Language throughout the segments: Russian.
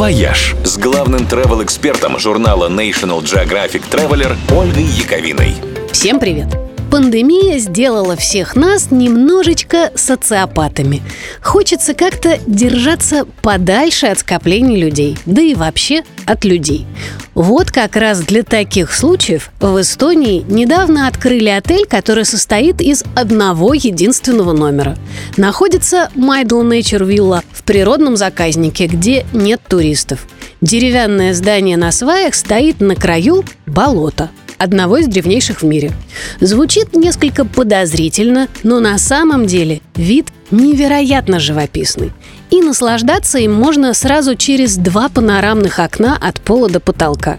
«Вояж» с главным travel-экспертом журнала National Geographic Traveler Ольгой Яковиной. Всем привет! Пандемия сделала всех нас немножечко социопатами. Хочется как-то держаться подальше от скоплений людей, да и вообще от людей. Вот как раз для таких случаев в Эстонии недавно открыли отель, который состоит из одного единственного номера. Находится Майдл Nature Villa в природном заказнике, где нет туристов. Деревянное здание на сваях стоит на краю болота одного из древнейших в мире. Звучит несколько подозрительно, но на самом деле вид невероятно живописный и наслаждаться им можно сразу через два панорамных окна от пола до потолка.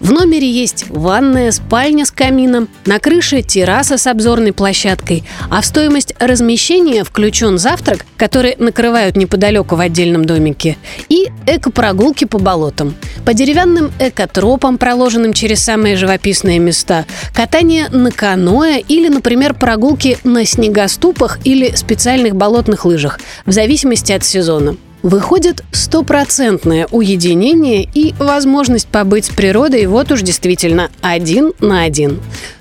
В номере есть ванная, спальня с камином, на крыше терраса с обзорной площадкой, а в стоимость размещения включен завтрак, который накрывают неподалеку в отдельном домике, и эко-прогулки по болотам. По деревянным экотропам, проложенным через самые живописные места, катание на каноэ или, например, прогулки на снегоступах или специальных болотных лыжах, в зависимости от сезона. Выходит стопроцентное уединение и возможность побыть с природой вот уж действительно один на один.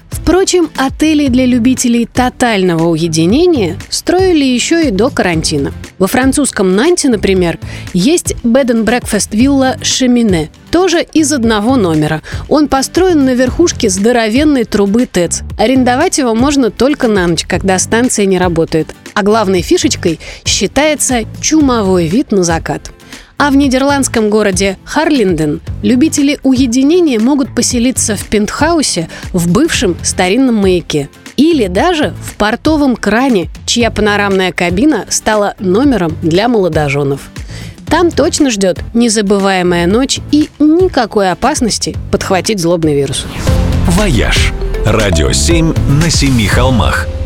Впрочем, отели для любителей тотального уединения строили еще и до карантина. Во французском Нанте, например, есть bed and breakfast вилла Шемине, тоже из одного номера. Он построен на верхушке здоровенной трубы ТЭЦ. Арендовать его можно только на ночь, когда станция не работает. А главной фишечкой считается чумовой вид на закат. А в нидерландском городе Харлинден любители уединения могут поселиться в пентхаусе в бывшем старинном маяке. Или даже в портовом кране, чья панорамная кабина стала номером для молодоженов. Там точно ждет незабываемая ночь и никакой опасности подхватить злобный вирус. «Вояж» – радио 7 на семи холмах –